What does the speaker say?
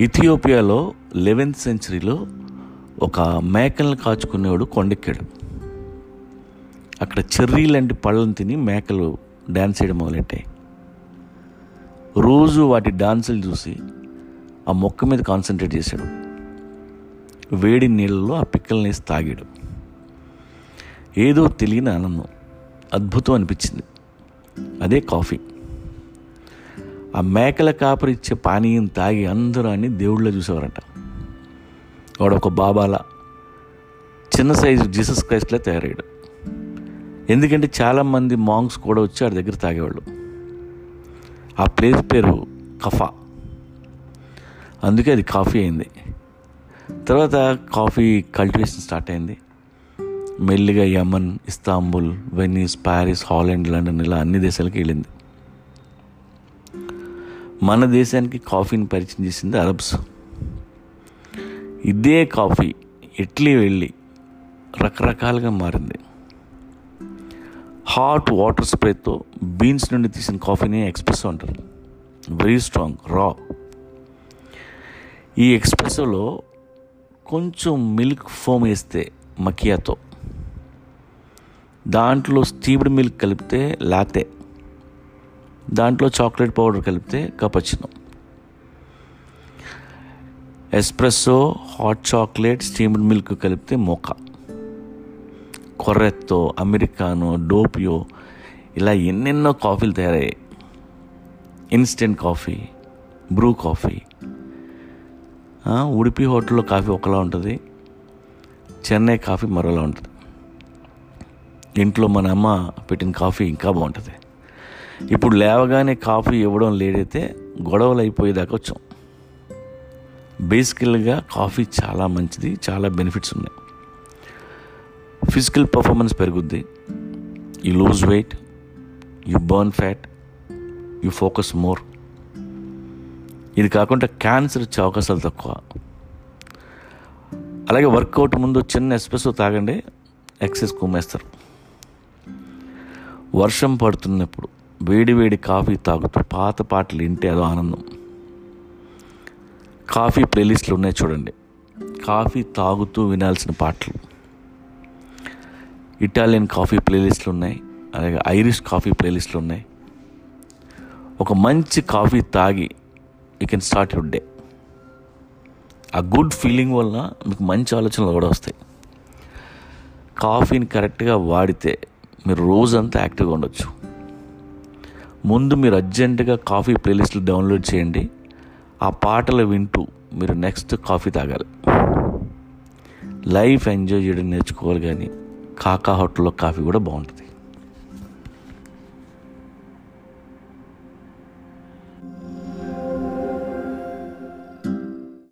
ఇథియోపియాలో eleventh సెంచరీలో ఒక మేకలను కాచుకునేవాడు కొండెక్కాడు. అక్కడ చెర్రీ లాంటి పళ్ళను తిని మేకలు డ్యాన్స్ చేయడం మొదలెట్టాయి. రోజు వాటి డాన్సులు చూసి ఆ మొక్క మీద కాన్సన్ట్రేట్ చేశాడు. వేడి నీళ్ళలో ఆ పిక్కల్ని వేసి తాగాడు. ఏదో తెలియని ఆనందం అద్భుతం అనిపించింది. అదే కాఫీ. ఆ మేకల కాపరి ఇచ్చే పానీయం తాగి అందరూ అని దేవుళ్ళ చూసేవారంట. వాడు ఒక చిన్న సైజు జీసస్ క్రైస్ట్లా తయారయ్యాడు. ఎందుకంటే చాలామంది మాంగ్స్ కూడా వచ్చి వాడి దగ్గర తాగేవాళ్ళు. ఆ ప్లేస్ పేరు కఫా. అందుకే అది కాఫీ అయింది. తర్వాత కాఫీ కల్టివేషన్ స్టార్ట్ అయింది. మెల్లిగా Yemen Istanbul Venice Paris Holland London ఇలా అన్ని దేశాలకి వెళ్ళింది. మన దేశానికి కాఫీని పరిచయం చేసింది అరబ్స్ ఇదే కాఫీ ఇటలీ వెళ్ళి రకరకాలుగా మారింది. హాట్ వాటర్ స్ప్రేతో బీన్స్ నుండి తీసిన కాఫీని ఎక్స్ప్రెసో అంటారు. వెరీ స్ట్రాంగ్ రా ఈ ఎక్స్ప్రెసోలో కొంచెం మిల్క్ ఫోమ్ వేస్తే మకియాతో. దాంట్లో స్టీవ్డ్ మిల్క్ కలిపితే లాతే. దాంట్లో చాక్లెట్ పౌడర్ కలిపితే cappuccino espresso hot chocolate steamed milk కలిపితే మోకా. కొర్రెత్తో అమెరికానో డోపియో ఇలా ఎన్నెన్నో కాఫీలు తయారయ్యాయి. Instant coffee Bru coffee. Udupi హోటల్లో కాఫీ ఒకలా ఉంటుంది చెన్నై కాఫీ మరోలా ఉంటుంది. ఇంట్లో మన అమ్మ పెట్టిన కాఫీ ఇంకా బాగుంటుంది. ఇప్పుడు లేవగానే కాఫీ ఇవ్వడం లేడైతే గొడవలు అయిపోయేదాకా వచ్చాం. బేసికల్గా కాఫీ చాలా మంచిది చాలా బెనిఫిట్స్ ఉన్నాయి. ఫిజికల్ పర్ఫార్మెన్స్ పెరుగుద్ది. You lose weight you burn fat you focus more. ఇది కాకుండా క్యాన్సర్ వచ్చే అవకాశాలు తక్కువ. అలాగే వర్కౌట్ ముందు చిన్న ఎస్ప్రెసో తాగండి ఎక్సైజ్ కుమ్మేస్తారు. వర్షం పడుతున్నప్పుడు వేడి వేడి కాఫీ తాగుతూ పాత పాటలు వింటే అదో ఆనందం. కాఫీ ప్లేలిస్ట్లు ఉన్నాయి చూడండి. కాఫీ తాగుతూ వినాల్సిన పాటలు. ఇటాలియన్ కాఫీ ప్లేలిస్ట్లు ఉన్నాయి అలాగే ఐరిష్ కాఫీ ప్లేలిస్ట్లు ఉన్నాయి. ఒక మంచి కాఫీ తాగి you can start your day ఆ గుడ్ ఫీలింగ్ వలన మీకు మంచి ఆలోచనలు కూడా వస్తాయి. కాఫీని కరెక్ట్గా వాడితే మీరు రోజంతా యాక్టివ్గా ఉండొచ్చు. ముందు మీరు అర్జెంటుగా కాఫీ ప్లేలిస్ట్లు డౌన్లోడ్ చేయండి. ఆ పాటలు వింటూ మీరు నెక్స్ట్ కాఫీ తాగాలి. లైఫ్ ఎంజాయ్ చేయడం నేర్చుకోవాలి కానీ కాకా హోటల్లో కాఫీ కూడా బాగుంటుంది.